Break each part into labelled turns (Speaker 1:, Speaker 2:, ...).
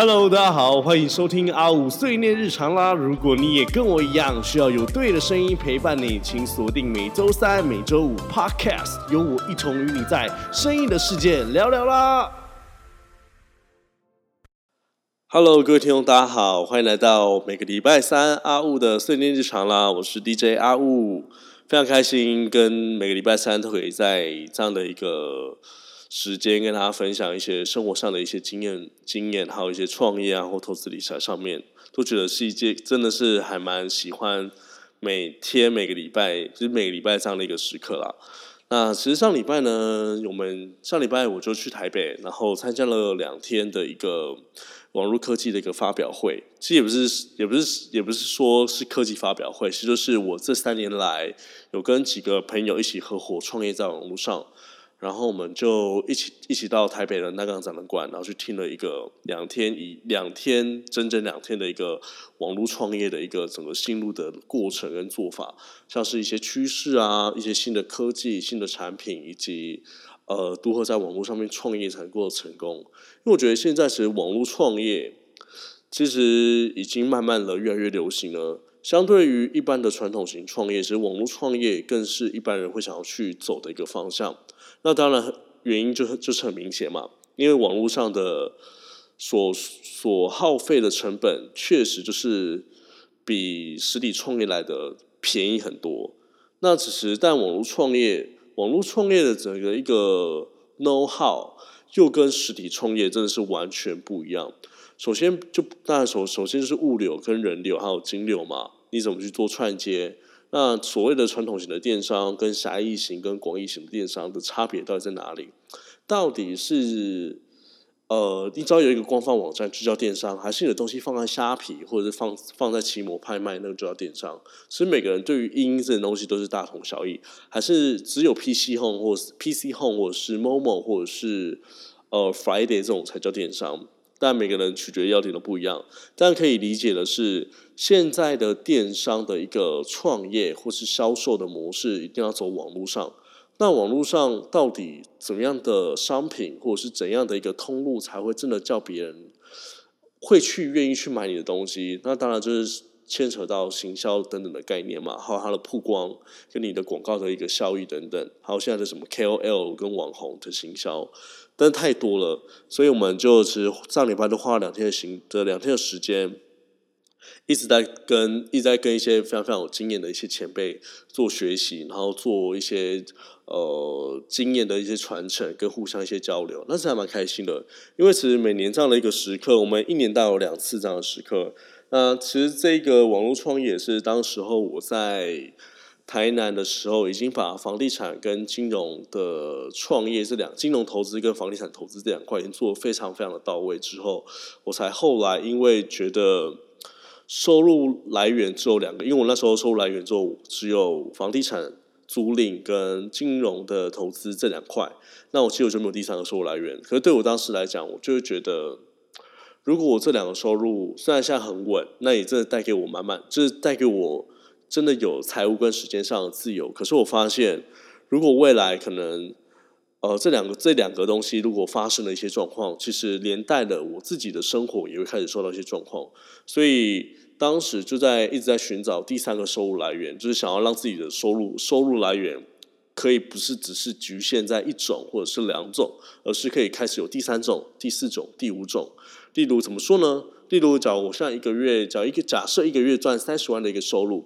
Speaker 1: Hello，大家好，欢迎收听阿五碎念日常啦。如果你也跟我一样需要有对的声音陪伴你，请锁定每周三、每周五 Podcast，有我一同与你在声音的世界聊聊啦。Hello，各位听众，大家好，欢迎来到每个礼拜三阿五的碎念日常啦。我是 DJ 阿五，非常开心跟每个礼拜三都可以在这样的一个。时间跟大家分享一些生活上的一些经验、经验，还有一些创业啊或投资理财上面，都觉得是一件真的是还蛮喜欢每天每个礼拜，就是每个礼拜这样的一个时刻啦。那其实上礼拜呢，我们上礼拜我就去台北，然后参加了两天的一个网络科技的一个发表会。其实也不是，也不是，也不是说是科技发表会，其实就是我这三年来有跟几个朋友一起合伙创业在网络上。然后我们就一起一起到台北的南港展览馆，然后去听了一个两天一两天整整两天的一个网络创业的一个整个心路的过程跟做法，像是一些趋势啊，一些新的科技、新的产品，以及呃如何在网络上面创业才能够成功。因为我觉得现在其实网络创业其实已经慢慢的越来越流行了。相对于一般的传统型创业，其实网络创业更是一般人会想要去走的一个方向。那当然，原因就就是很明显嘛，因为网络上的所所耗费的成本，确实就是比实体创业来的便宜很多。那只是但网络创业，网络创业的整个一个 know how，又跟实体创业真的是完全不一样。首先就当然首首先就是物流跟人流还有金流嘛，你怎么去做串接？那所谓的传统型的电商跟狭义型跟广义型的电商的差别到底在哪里？到底是呃，你只要有一个官方网站就叫电商，还是你的东西放在虾皮或者是放放在奇摩拍卖那个就叫电商？所以每个人对于音这些东西都是大同小异，还是只有 PC Home 或是 PC Home 或者是 Momo 或者是呃 Friday 这种才叫电商？但每个人取决要点都不一样，但可以理解的是，现在的电商的一个创业或是销售的模式，一定要走网络上。那网络上到底怎样的商品，或者是怎样的一个通路，才会真的叫别人会去愿意去买你的东西？那当然就是牵扯到行销等等的概念嘛，还有它的曝光跟你的广告的一个效益等等，还有现在的什么 KOL 跟网红的行销。但太多了，所以我们就其实上礼拜都花了两天的行的两天的时间，一直在跟一直在跟一些非常非常有经验的一些前辈做学习，然后做一些呃经验的一些传承跟互相一些交流，那是还蛮开心的。因为其实每年这样的一个时刻，我们一年大有两次这样的时刻。那其实这个网络创业是当时候我在。台南的时候，已经把房地产跟金融的创业这两金融投资跟房地产投资这两块已经做的非常非常的到位之后，我才后来因为觉得收入来源只有两个，因为我那时候收入来源就只有房地产租赁跟金融的投资这两块，那我其实我就没有第三个收入来源。可是对我当时来讲，我就会觉得，如果我这两个收入虽然现在很稳，那也真的带给我满满，就是带给我。真的有财务跟时间上的自由，可是我发现，如果未来可能，呃，这两个这两个东西如果发生了一些状况，其实连带的我自己的生活也会开始受到一些状况。所以当时就在一直在寻找第三个收入来源，就是想要让自己的收入收入来源可以不是只是局限在一种或者是两种，而是可以开始有第三种、第四种、第五种。例如怎么说呢？例如，假如我现在一个月，假一个假设一个月赚三十万的一个收入。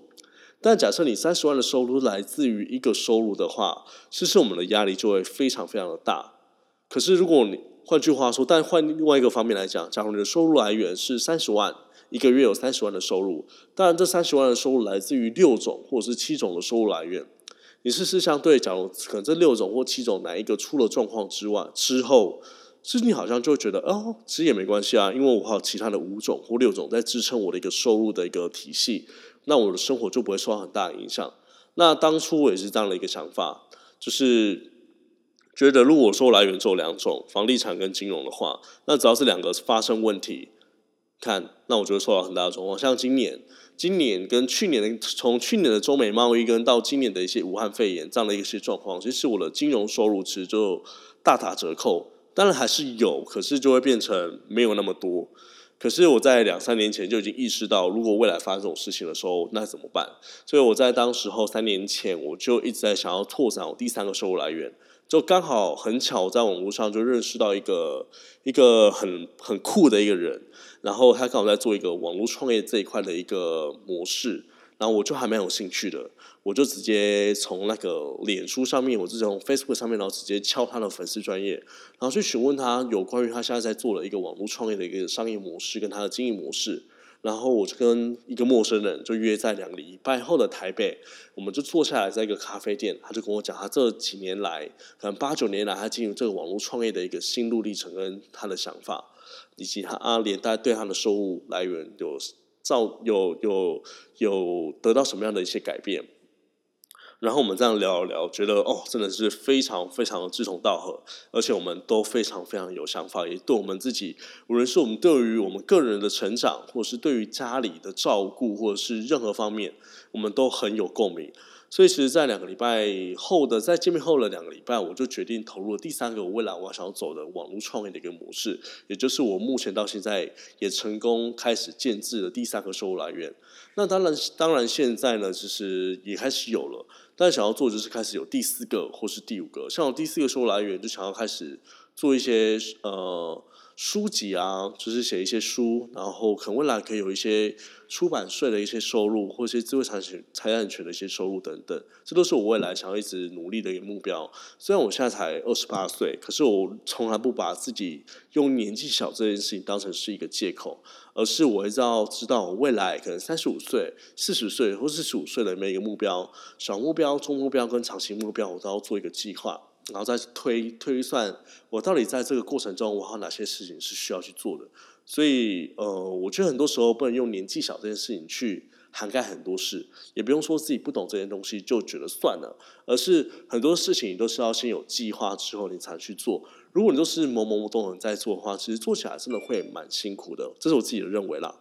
Speaker 1: 但假设你三十万的收入来自于一个收入的话，其实我们的压力就会非常非常的大。可是如果你换句话说，但换另外一个方面来讲，假如你的收入来源是三十万，一个月有三十万的收入，当然这三十万的收入来自于六种或者是七种的收入来源。你是是相对，假如可能这六种或七种哪一个出了状况之外之后，其实你好像就觉得哦，其实也没关系啊，因为我还有其他的五种或六种在支撑我的一个收入的一个体系。那我的生活就不会受到很大的影响。那当初我也是这样的一个想法，就是觉得如果说来源只有两种，房地产跟金融的话，那只要是两个发生问题，看，那我就会受到很大的状况。像今年，今年跟去年的，从去年的中美贸易跟到今年的一些武汉肺炎这样的一些状况，其实我的金融收入其实就大打折扣。当然还是有，可是就会变成没有那么多。可是我在两三年前就已经意识到，如果未来发生这种事情的时候，那怎么办？所以我在当时候三年前，我就一直在想要拓展我第三个收入来源。就刚好很巧，在网络上就认识到一个一个很很酷的一个人，然后他刚好在做一个网络创业这一块的一个模式，然后我就还蛮有兴趣的。我就直接从那个脸书上面，我是从 Facebook 上面，然后直接敲他的粉丝专业，然后去询问他有关于他现在在做的一个网络创业的一个商业模式跟他的经营模式。然后我就跟一个陌生人就约在两个礼拜后的台北，我们就坐下来在一个咖啡店，他就跟我讲他这几年来，可能八九年来他进入这个网络创业的一个心路历程跟他的想法，以及他啊连带对他的收入来源有造有有有得到什么样的一些改变。然后我们这样聊一聊，觉得哦，真的是非常非常的志同道合，而且我们都非常非常有想法，也对我们自己，无论是我们对于我们个人的成长，或是对于家里的照顾，或者是任何方面，我们都很有共鸣。所以，其实，在两个礼拜后的在见面后的两个礼拜，我就决定投入了第三个我未来我想要走的网络创业的一个模式，也就是我目前到现在也成功开始建制的第三个收入来源。那当然，当然现在呢，其实也开始有了，但想要做就是开始有第四个或是第五个。像我第四个收入来源，就想要开始做一些呃。书籍啊，就是写一些书，然后可能未来可以有一些出版税的一些收入，或一些智慧产权、财产权的一些收入等等，这都是我未来想要一直努力的一个目标。虽然我现在才二十八岁，可是我从来不把自己用年纪小这件事情当成是一个借口，而是我一直要知道我未来可能三十五岁、四十岁或四十五岁的每一个目标，小目标、中目标跟长期目标，我都要做一个计划。然后再推推算，我到底在这个过程中，我还有哪些事情是需要去做的？所以，呃，我觉得很多时候不能用年纪小这件事情去涵盖很多事，也不用说自己不懂这件东西就觉得算了，而是很多事情你都是要先有计划之后你才去做。如果你都是懵懵懂懂在做的话，其实做起来真的会蛮辛苦的。这是我自己的认为啦。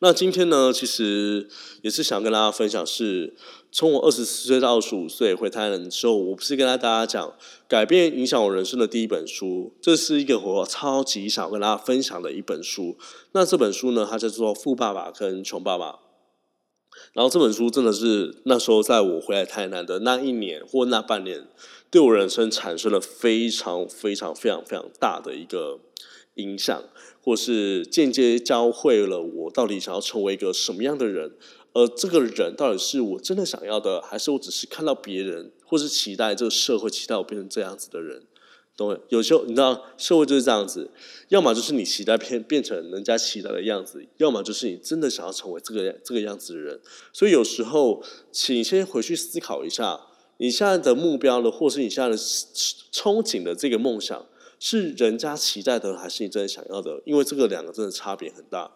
Speaker 1: 那今天呢，其实也是想跟大家分享，是从我二十四岁到二十五岁回台南之后，我不是跟大家讲改变影响我人生的第一本书，这是一个我超级想跟大家分享的一本书。那这本书呢，它叫做《富爸爸跟穷爸爸》。然后这本书真的是那时候在我回来台南的那一年或那半年，对我人生产生了非常非常非常非常大的一个。影响，或是间接教会了我到底想要成为一个什么样的人，而这个人到底是我真的想要的，还是我只是看到别人，或是期待这个社会期待我变成这样子的人？懂？有时候你知道，社会就是这样子，要么就是你期待变变成人家期待的样子，要么就是你真的想要成为这个这个样子的人。所以有时候，请先回去思考一下，你现在的目标呢，或是你现在的憧憬的这个梦想。是人家期待的，还是你真的想要的？因为这个两个真的差别很大。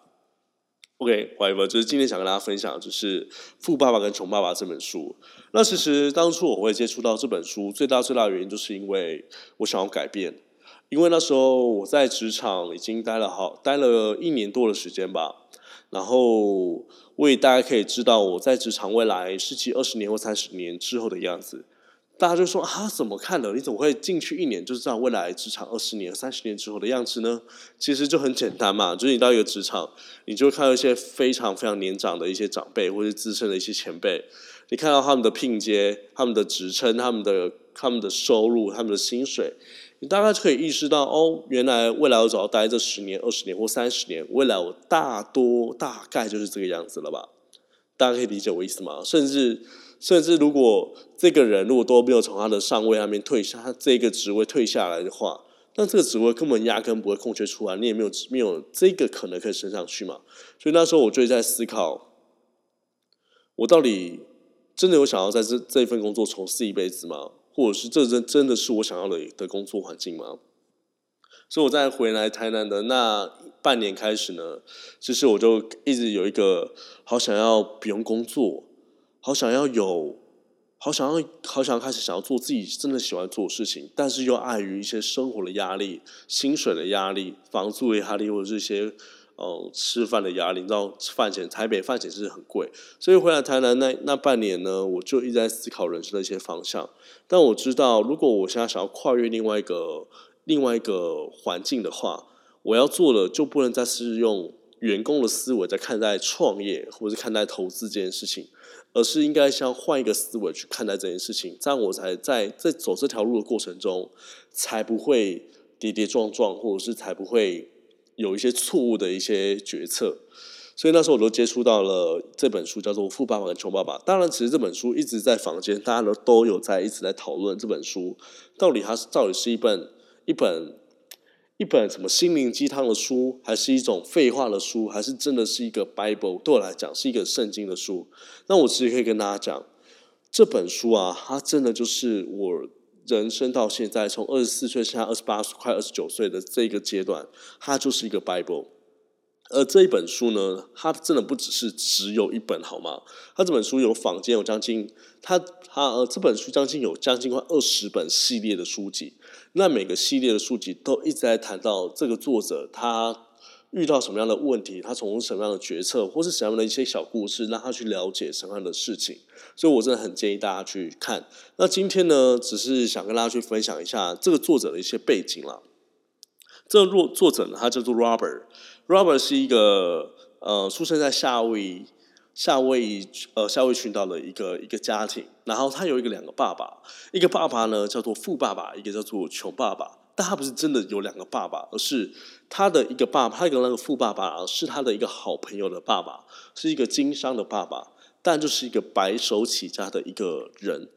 Speaker 1: OK，欢迎们，就是今天想跟大家分享，就是《富爸爸跟穷爸爸》这本书。那其实当初我会接触到这本书，最大最大的原因，就是因为我想要改变。因为那时候我在职场已经待了好待了一年多的时间吧，然后我也大家可以知道我在职场未来十几、二十年或三十年之后的样子。大家就说啊，怎么看的？你怎么会进去一年就知道未来职场二十年、三十年之后的样子呢？其实就很简单嘛，就是你到一个职场，你就会看到一些非常非常年长的一些长辈，或者资深的一些前辈，你看到他们的聘接、他们的职称、他们的他们的收入、他们的薪水，你大概就可以意识到，哦，原来未来我只要待这十年、二十年或三十年，未来我大多大概就是这个样子了吧？大家可以理解我意思吗？甚至。甚至如果这个人如果都没有从他的上位那边退下，他这个职位退下来的话，那这个职位根本压根不会空缺出来，你也没有没有这个可能可以升上去嘛。所以那时候我就在思考，我到底真的有想要在这这份工作从事一辈子吗？或者是这真真的是我想要的的工作环境吗？所以我在回来台南的那半年开始呢，其实我就一直有一个好想要不用工作。好想要有，好想要，好想要开始想要做自己真的喜欢做的事情，但是又碍于一些生活的压力、薪水的压力、房租的压力，或者这些嗯吃饭的压力。你知道，饭钱台北饭钱是很贵，所以回来台南那那半年呢，我就一直在思考人生的一些方向。但我知道，如果我现在想要跨越另外一个另外一个环境的话，我要做的就不能再是用员工的思维在看待创业或者看待投资这件事情，而是应该像换一个思维去看待这件事情，这样我才在在走这条路的过程中，才不会跌跌撞撞，或者是才不会有一些错误的一些决策。所以那时候我都接触到了这本书，叫做《富爸爸跟穷爸爸》。当然，其实这本书一直在房间，大家都都有在一直在讨论这本书到底它是到底是一本一本一本什么心灵鸡汤的书，还是一种废话的书，还是真的是一个 Bible？对我来讲是一个圣经的书。那我其实可以跟大家讲，这本书啊，它真的就是我人生到现在，从二十四岁现在二十八岁，快二十九岁的这个阶段，它就是一个 Bible。而这一本书呢，它真的不只是只有一本，好吗？它这本书有坊间有将近，它它呃这本书将近有将近快二十本系列的书籍。那每个系列的书籍都一直在谈到这个作者他遇到什么样的问题，他从什么样的决策，或是什么样的一些小故事，让他去了解什么样的事情。所以我真的很建议大家去看。那今天呢，只是想跟大家去分享一下这个作者的一些背景了。这个作作者呢，他叫做 Robert。Robert 是一个呃出生在夏威夷夏威夷呃夏威夷群岛的一个一个家庭，然后他有一个两个爸爸，一个爸爸呢叫做富爸爸，一个叫做穷爸爸。但他不是真的有两个爸爸，而是他的一个爸，他一个那个富爸爸是他的一个好朋友的爸爸，是一个经商的爸爸，但就是一个白手起家的一个人。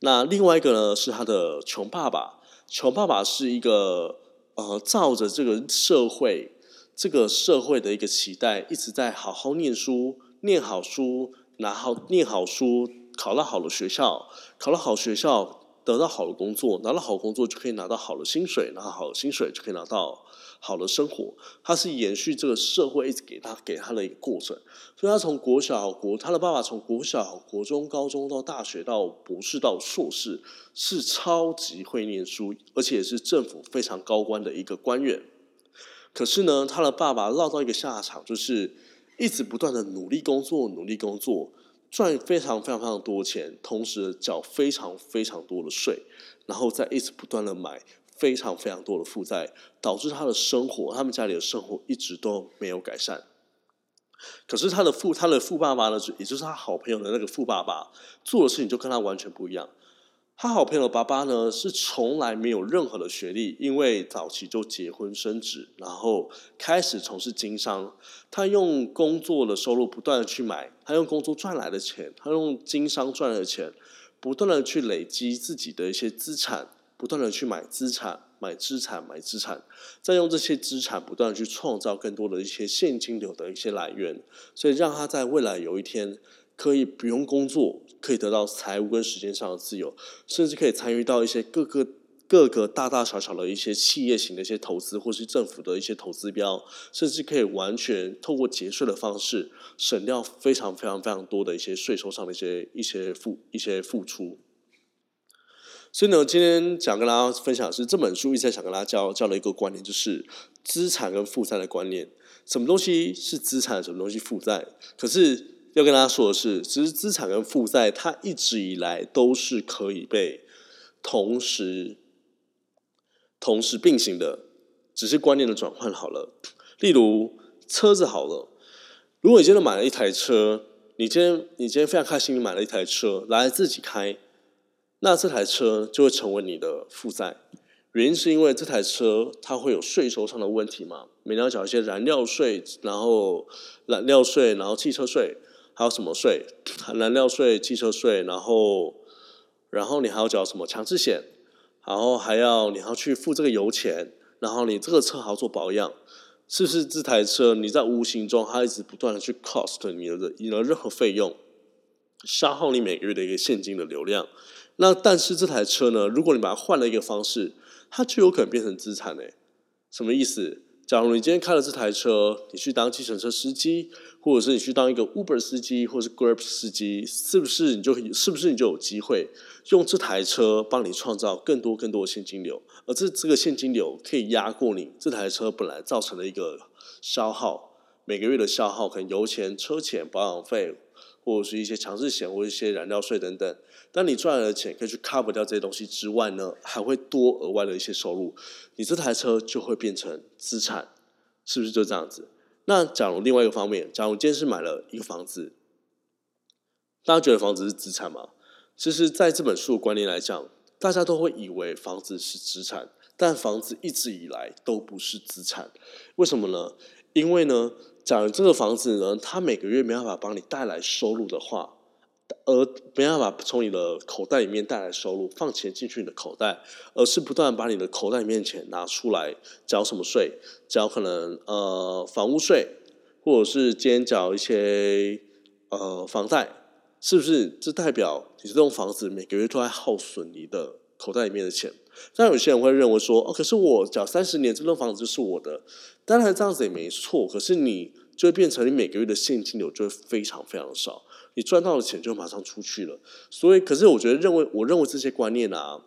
Speaker 1: 那另外一个呢是他的穷爸爸，穷爸爸是一个呃照着这个社会。这个社会的一个期待，一直在好好念书，念好书，然后念好书，考到好的学校，考到好学校，得到好的工作，拿到好工作就可以拿到好的薪水，拿到好的薪水就可以拿到好的生活。他是延续这个社会一直给他给他的一个过程，所以他从国小国，他的爸爸从国小、国中、高中到大学到博士到硕士，是超级会念书，而且也是政府非常高官的一个官员。可是呢，他的爸爸落到一个下场，就是一直不断的努力工作，努力工作，赚非常非常非常多钱，同时缴非常非常多的税，然后再一直不断的买非常非常多的负债，导致他的生活，他们家里的生活一直都没有改善。可是他的富，他的富爸爸呢，也就是他好朋友的那个富爸爸，做的事情就跟他完全不一样。他好朋友爸爸呢，是从来没有任何的学历，因为早期就结婚生子，然后开始从事经商。他用工作的收入不断的去买，他用工作赚来的钱，他用经商赚来的钱，不断的去累积自己的一些资产，不断的去买资产、买资产、买资产，再用这些资产不断的去创造更多的一些现金流的一些来源，所以让他在未来有一天。可以不用工作，可以得到财务跟时间上的自由，甚至可以参与到一些各个各个大大小小的一些企业型的一些投资，或是政府的一些投资标，甚至可以完全透过节税的方式省掉非常非常非常多的一些税收上的一些一些付一些付出。所以呢，今天想跟大家分享的是这本书一直在想跟大家教教的一个观念，就是资产跟负债的观念。什么东西是资产，什么东西负债？可是。要跟大家说的是，其实资产跟负债，它一直以来都是可以被同时同时并行的，只是观念的转换好了。例如车子好了，如果你今天买了一台车，你今天你今天非常开心，你买了一台车来自己开，那这台车就会成为你的负债。原因是因为这台车它会有税收上的问题嘛，每年要缴一些燃料税，然后燃料税，然后汽车税。还有什么税？燃料税、汽车税，然后，然后你还要缴什么强制险？然后还要你还要去付这个油钱，然后你这个车还要做保养，是不是这台车你在无形中它一直不断的去 cost 你的你的任何费用，消耗你每个月的一个现金的流量？那但是这台车呢，如果你把它换了一个方式，它就有可能变成资产诶。什么意思？假如你今天开了这台车，你去当计程车司机，或者是你去当一个 Uber 司机，或者是 Grab 司机，是不是你就是不是你就有机会用这台车帮你创造更多更多的现金流？而这这个现金流可以压过你这台车本来造成的一个消耗，每个月的消耗，可能油钱、车钱、保养费，或者是一些强制险或者一些燃料税等等。当你赚来的钱可以去 cover 掉这些东西之外呢，还会多额外的一些收入，你这台车就会变成资产。是不是就这样子？那假如另外一个方面，假如今天是买了一个房子，大家觉得房子是资产吗？其实，在这本书的观念来讲，大家都会以为房子是资产，但房子一直以来都不是资产。为什么呢？因为呢，假如这个房子呢，它每个月没办法帮你带来收入的话，而没办法从你的口袋里面带来收入，放钱进去你的口袋，而是不断把你的口袋里面钱拿出来缴什么税？缴可能呃房屋税，或者是今天缴一些呃房贷，是不是？这代表你这栋房子每个月都在耗损你的口袋里面的钱。但有些人会认为说，哦，可是我缴三十年，这栋房子就是我的。当然这样子也没错，可是你就会变成你每个月的现金流就会非常非常少。你赚到的钱就马上出去了，所以，可是我觉得认为，我认为这些观念啊，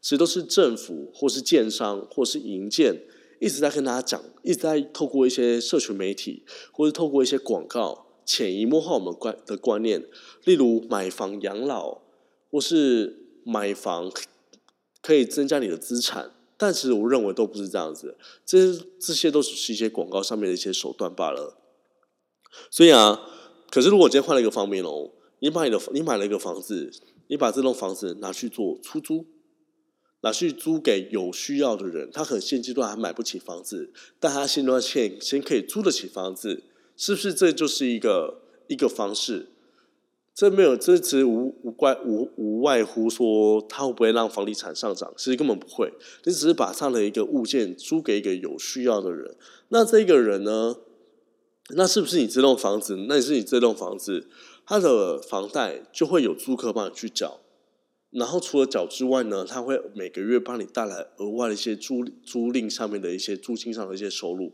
Speaker 1: 其实都是政府或是建商或是营建一直在跟大家讲，一直在透过一些社群媒体或是透过一些广告，潜移默化我们观的观念，例如买房养老或是买房可以增加你的资产，但是我认为都不是这样子，这这些都只是一些广告上面的一些手段罢了，所以啊。可是，如果今天换了一个方面哦，你把你的你买了一个房子，你把这栋房子拿去做出租，拿去租给有需要的人，他可能现阶段还买不起房子，但他现阶段先先可以租得起房子，是不是这就是一个一个方式？这没有，这只无无怪无无外乎说，它会不会让房地产上涨？其实根本不会，你只是把这样的一个物件租给一个有需要的人，那这个人呢？那是不是你这栋房子？那是你这栋房子，它的房贷就会有租客帮你去缴，然后除了缴之外呢，他会每个月帮你带来额外的一些租租赁上面的一些租金上的一些收入。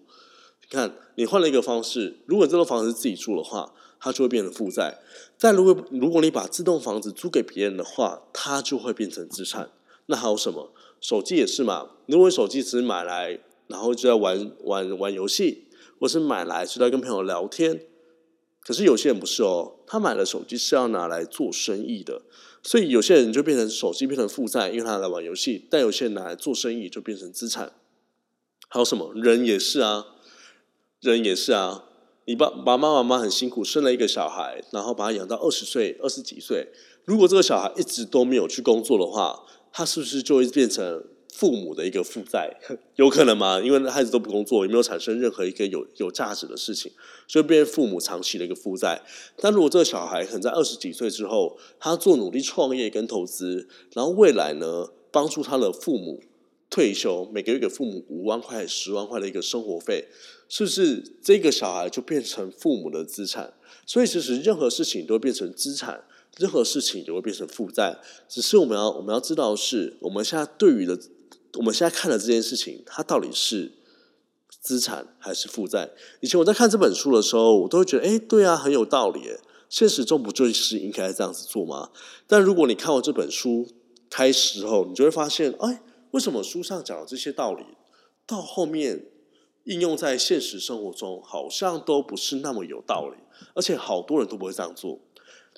Speaker 1: 你看，你换了一个方式，如果这栋房子是自己住的话，它就会变成负债；但如果如果你把这栋房子租给别人的话，它就会变成资产。那还有什么？手机也是嘛？如果手机只是买来，然后就在玩玩玩游戏。或是买来是在跟朋友聊天，可是有些人不是哦，他买了手机是要拿来做生意的，所以有些人就变成手机变成负债，因为他来玩游戏；但有些人拿来做生意就变成资产。还有什么人也是啊，人也是啊，你爸爸妈妈妈很辛苦生了一个小孩，然后把他养到二十岁、二十几岁，如果这个小孩一直都没有去工作的话，他是不是就会变成？父母的一个负债 有可能吗？因为孩子都不工作，也没有产生任何一个有有价值的事情，所以变成父母长期的一个负债。但如果这个小孩可能在二十几岁之后，他做努力创业跟投资，然后未来呢，帮助他的父母退休，每个月给父母五万块、十万块的一个生活费，是不是这个小孩就变成父母的资产？所以其实任何事情都会变成资产。任何事情也会变成负债，只是我们要我们要知道的是，我们现在对于的，我们现在看的这件事情，它到底是资产还是负债？以前我在看这本书的时候，我都会觉得，哎，对啊，很有道理。现实中不就是应该这样子做吗？但如果你看完这本书开始后，你就会发现，哎，为什么书上讲的这些道理，到后面应用在现实生活中，好像都不是那么有道理，而且好多人都不会这样做。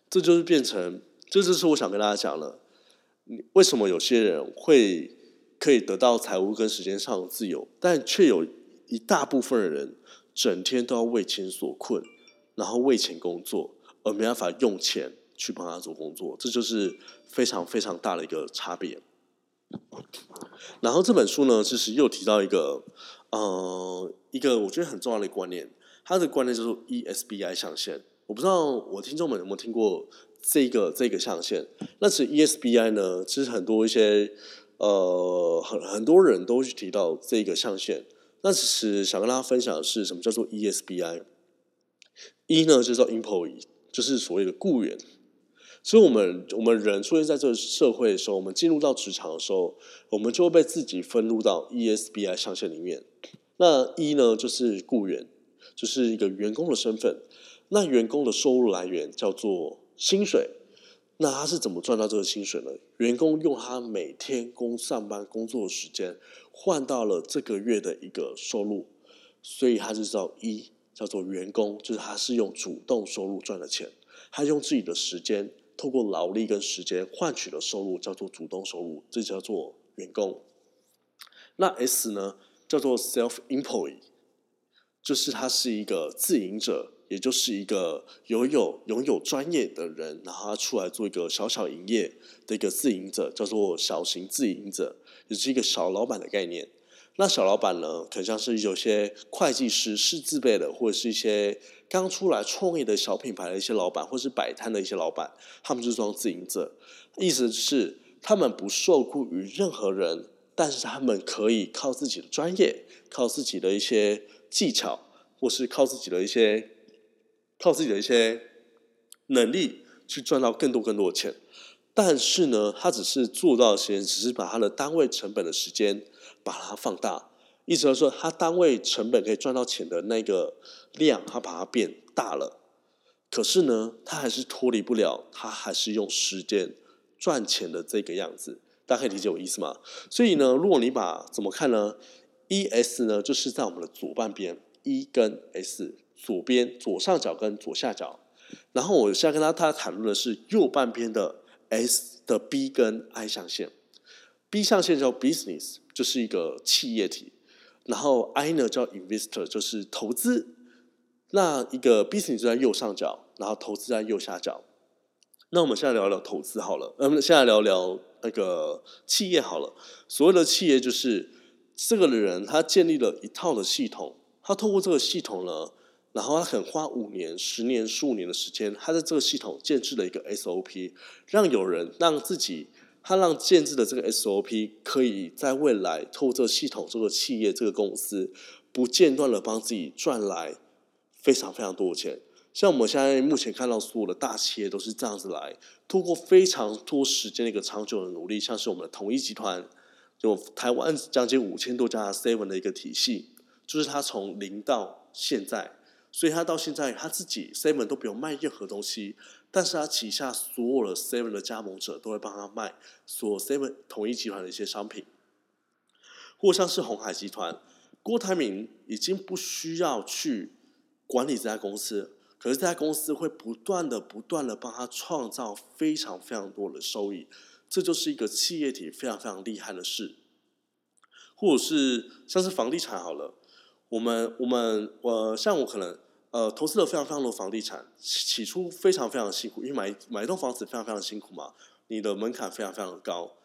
Speaker 1: 这就是变成，这就是我想跟大家讲了。为什么有些人会可以得到财务跟时间上的自由，但却有一大部分的人整天都要为钱所困，然后为钱工作，而没办法用钱去帮他做工作，这就是非常非常大的一个差别。然后这本书呢，其实又提到一个，呃，一个我觉得很重要的观念，它的观念就是 ESBI 象限。我不知道我听众们有没有听过这个这个象限？那其实 ESBI 呢，其实很多一些呃很很多人都去提到这个象限。那其实想跟大家分享的是什么叫做 ESBI？一呢就叫 employee，就是所谓的雇员。所以我们我们人出现在这个社会的时候，我们进入到职场的时候，我们就会被自己分入到 ESBI 象限里面。那一呢就是雇员，就是一个员工的身份。那员工的收入来源叫做薪水，那他是怎么赚到这个薪水呢？员工用他每天工上班工作的时间换到了这个月的一个收入，所以他就叫一叫做员工，就是他是用主动收入赚的钱，他用自己的时间透过劳力跟时间换取的收入叫做主动收入，这叫做员工。那 S 呢叫做 self employee。就是他是一个自营者，也就是一个拥有拥有专业的人，然后他出来做一个小小营业的一个自营者，叫做小型自营者，也是一个小老板的概念。那小老板呢，可能像是有些会计师是自备的，或者是一些刚出来创业的小品牌的一些老板，或是摆摊的一些老板，他们就是装自营者。意思是他们不受雇于任何人，但是他们可以靠自己的专业，靠自己的一些技巧，或是靠自己的一些靠自己的一些能力去赚到更多更多的钱。但是呢，他只是做到些，只是把他的单位成本的时间。把它放大，意思就是说，它单位成本可以赚到钱的那个量，它把它变大了。可是呢，它还是脱离不了，它还是用时间赚钱的这个样子。大家可以理解我意思吗？所以呢，如果你把怎么看呢？E S 呢，就是在我们的左半边，E 跟 S 左边左上角跟左下角。然后我现在跟他他谈论的是右半边的 S 的 B 跟 I 象限。B 象限叫 business，就是一个企业体，然后 I 呢叫 investor，就是投资。那一个 business 就在右上角，然后投资在右下角。那我们现在聊聊投资好了，呃，现在聊聊那个企业好了。所谓的企业就是这个人他建立了一套的系统，他透过这个系统呢，然后他肯花五年、十年、十五年的时间，他在这个系统建制了一个 SOP，让有人让自己。他让建制的这个 SOP 可以在未来透过这个系统、这个企业、这个公司不间断的帮自己赚来非常非常多的钱。像我们现在目前看到所有的大企业都是这样子来，透过非常多时间的一个长久的努力，像是我们的统一集团，有台湾将近五千多家 Seven 的一个体系，就是他从零到现在。所以他到现在他自己 seven 都不用卖任何东西，但是他旗下所有的 seven 的加盟者都会帮他卖所 seven 统一集团的一些商品，或像是红海集团，郭台铭已经不需要去管理这家公司，可是这家公司会不断的、不断的帮他创造非常非常多的收益，这就是一个企业体非常非常厉害的事，或者是像是房地产好了，我们我们呃像我可能。呃，投资了非常非常多房地产，起初非常非常辛苦，因为买买一栋房子非常非常辛苦嘛，你的门槛非常非常高。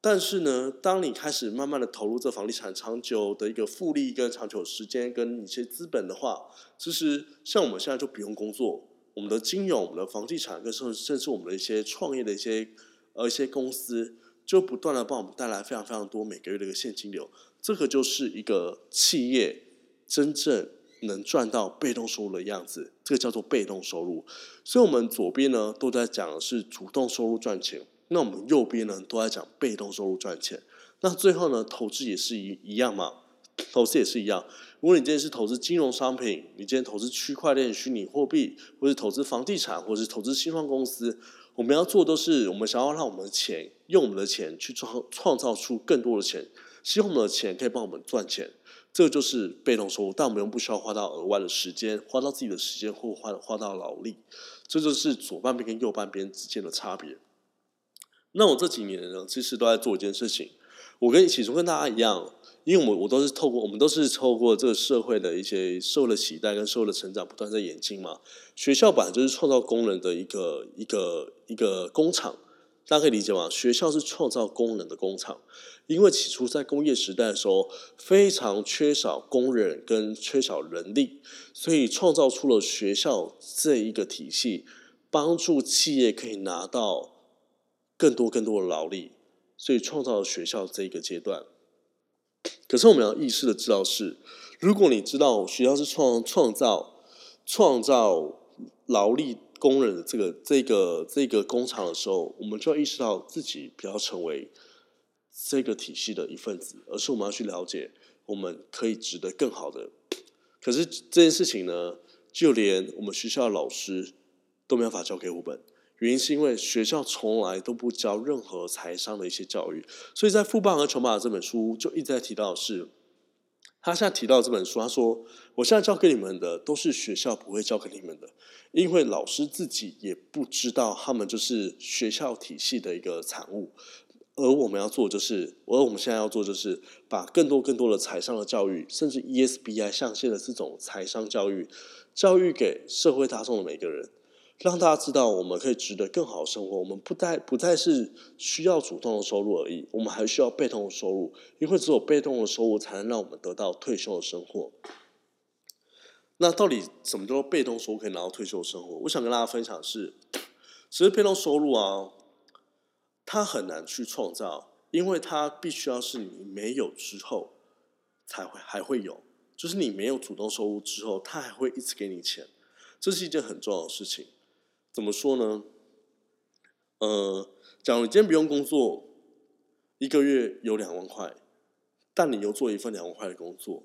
Speaker 1: 但是呢，当你开始慢慢的投入这房地产长久的一个复利跟长久时间跟一些资本的话，其实像我们现在就不用工作，我们的金融、我们的房地产，跟甚甚至我们的一些创业的一些呃一些公司，就不断的帮我们带来非常非常多每个月的一个现金流。这个就是一个企业真正。能赚到被动收入的样子，这个叫做被动收入。所以，我们左边呢都在讲的是主动收入赚钱，那我们右边呢都在讲被动收入赚钱。那最后呢，投资也是一一样嘛？投资也是一样。如果你今天是投资金融商品，你今天投资区块链、虚拟货币，或是投资房地产，或是投资新创公司，我们要做都是我们想要让我们的钱用我们的钱去创创造出更多的钱，希望我们的钱可以帮我们赚钱。这就是被动收入，但我们又不需要花到额外的时间，花到自己的时间或花花到劳力，这就是左半边跟右半边之间的差别。那我这几年呢，其实都在做一件事情，我跟起初跟大家一样，因为我我都是透过我们都是透过这个社会的一些社会的期待跟社会的成长，不断在演进嘛。学校本来就是创造工人的一个一个一个工厂。大家可以理解吗？学校是创造功能的工厂，因为起初在工业时代的时候，非常缺少工人跟缺少人力，所以创造出了学校这一个体系，帮助企业可以拿到更多更多的劳力，所以创造了学校这一个阶段。可是我们要意识的知道是，如果你知道学校是创创造创造劳力。工人的这个这个这个工厂的时候，我们就要意识到自己不要成为这个体系的一份子，而是我们要去了解，我们可以值得更好的。可是这件事情呢，就连我们学校的老师都没有法教给我们，原因是因为学校从来都不教任何财商的一些教育，所以在《富爸和穷爸爸》这本书就一直在提到是。他现在提到这本书，他说：“我现在教给你们的都是学校不会教给你们的，因为老师自己也不知道，他们就是学校体系的一个产物，而我们要做就是，而我们现在要做就是，把更多更多的财商的教育，甚至 ESBI 象限的这种财商教育，教育给社会大众的每个人，让大家知道我们可以值得更好的生活。我们不再不再是需要主动的收入而已，我们还需要被动的收入，因为只有被动的收入才能让我们得到退休的生活。那到底什么叫做被动收入可以拿到退休的生活？我想跟大家分享是，其实被动收入啊。它很难去创造，因为它必须要是你没有之后才会还会有，就是你没有主动收入之后，它还会一直给你钱，这是一件很重要的事情。怎么说呢？呃，假如你今天不用工作，一个月有两万块，但你又做一份两万块的工作。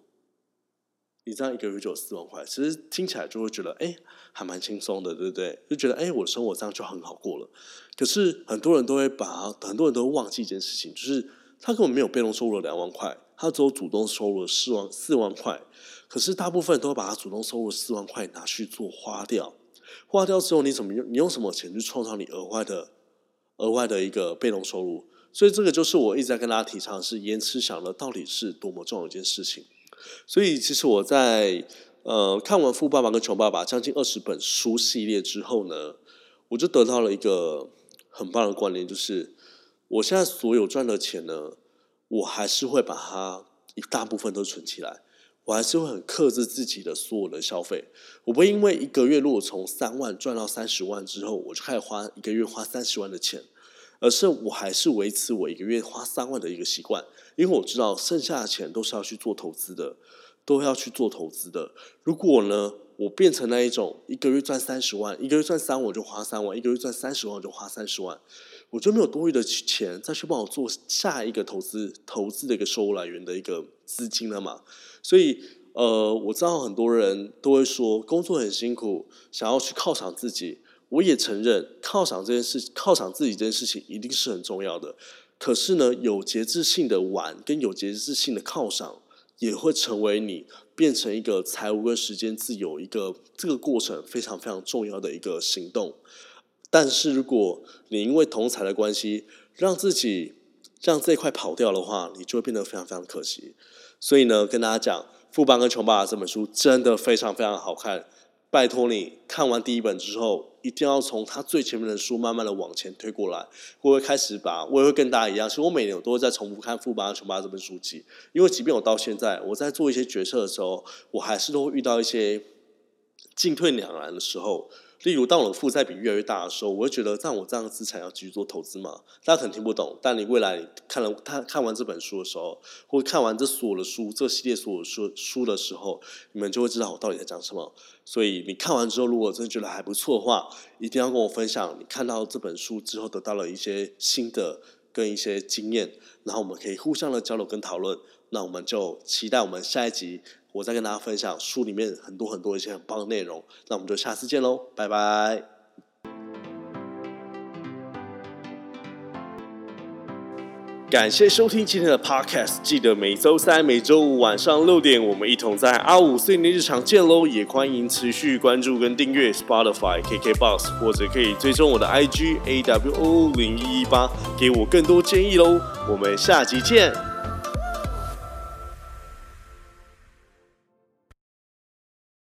Speaker 1: 你这样一个月就有四万块，其实听起来就会觉得，哎，还蛮轻松的，对不对？就觉得，哎，我的生活这样就很好过了。可是很多人都会把，很多人都会忘记一件事情，就是他根本没有被动收入两万块，他只有主动收入四万四万块。可是大部分都会把他主动收入四万块拿去做花掉，花掉之后你怎么用？你用什么钱去创造你额外的、额外的一个被动收入？所以这个就是我一直在跟大家提倡，是延迟享乐到底是多么重要一件事情。所以，其实我在呃看完《富爸爸跟穷爸爸》将近二十本书系列之后呢，我就得到了一个很棒的观念，就是我现在所有赚的钱呢，我还是会把它一大部分都存起来，我还是会很克制自己的所有的消费。我不会因为一个月如果从三万赚到三十万之后，我就开始花一个月花三十万的钱，而是我还是维持我一个月花三万的一个习惯。因为我知道剩下的钱都是要去做投资的，都要去做投资的。如果呢，我变成那一种一个月赚三十万，一个月赚三我就花三万，一个月赚三十万我就花三十万，我就没有多余的钱再去帮我做下一个投资投资的一个收入来源的一个资金了嘛？所以，呃，我知道很多人都会说工作很辛苦，想要去犒赏自己。我也承认犒赏这件事，犒赏自己这件事情一定是很重要的。可是呢，有节制性的玩跟有节制性的犒赏，也会成为你变成一个财务跟时间自由一个这个过程非常非常重要的一个行动。但是如果你因为同财的关系，让自己让这一块跑掉的话，你就会变得非常非常可惜。所以呢，跟大家讲，《富爸跟穷爸爸》这本书真的非常非常好看。拜托你看完第一本之后，一定要从他最前面的书慢慢的往前推过来。我会开始把，我也会跟大家一样，其实我每年我都会在重复看《富爸穷爸爸这本书籍，因为即便我到现在，我在做一些决策的时候，我还是都会遇到一些进退两难的时候。例如，当我的负债比越来越大的时候，我会觉得，像我这样的资产要继续做投资吗？大家可能听不懂，但你未来看了他看完这本书的时候，或看完这所有的书，这系列所有书书的时候，你们就会知道我到底在讲什么。所以，你看完之后，如果真的觉得还不错的话，一定要跟我分享你看到这本书之后得到了一些新的跟一些经验，然后我们可以互相的交流跟讨论。那我们就期待我们下一集。我再跟大家分享书里面很多很多一些很棒的内容，那我们就下次见喽，拜拜！感谢收听今天的 Podcast，记得每周三、每周五晚上六点，我们一同在阿五碎年日常见喽！也欢迎持续关注跟订阅 Spotify、KKBox，或者可以追踪我的 IG AWO 零一一八，给我更多建议喽！我们下集见。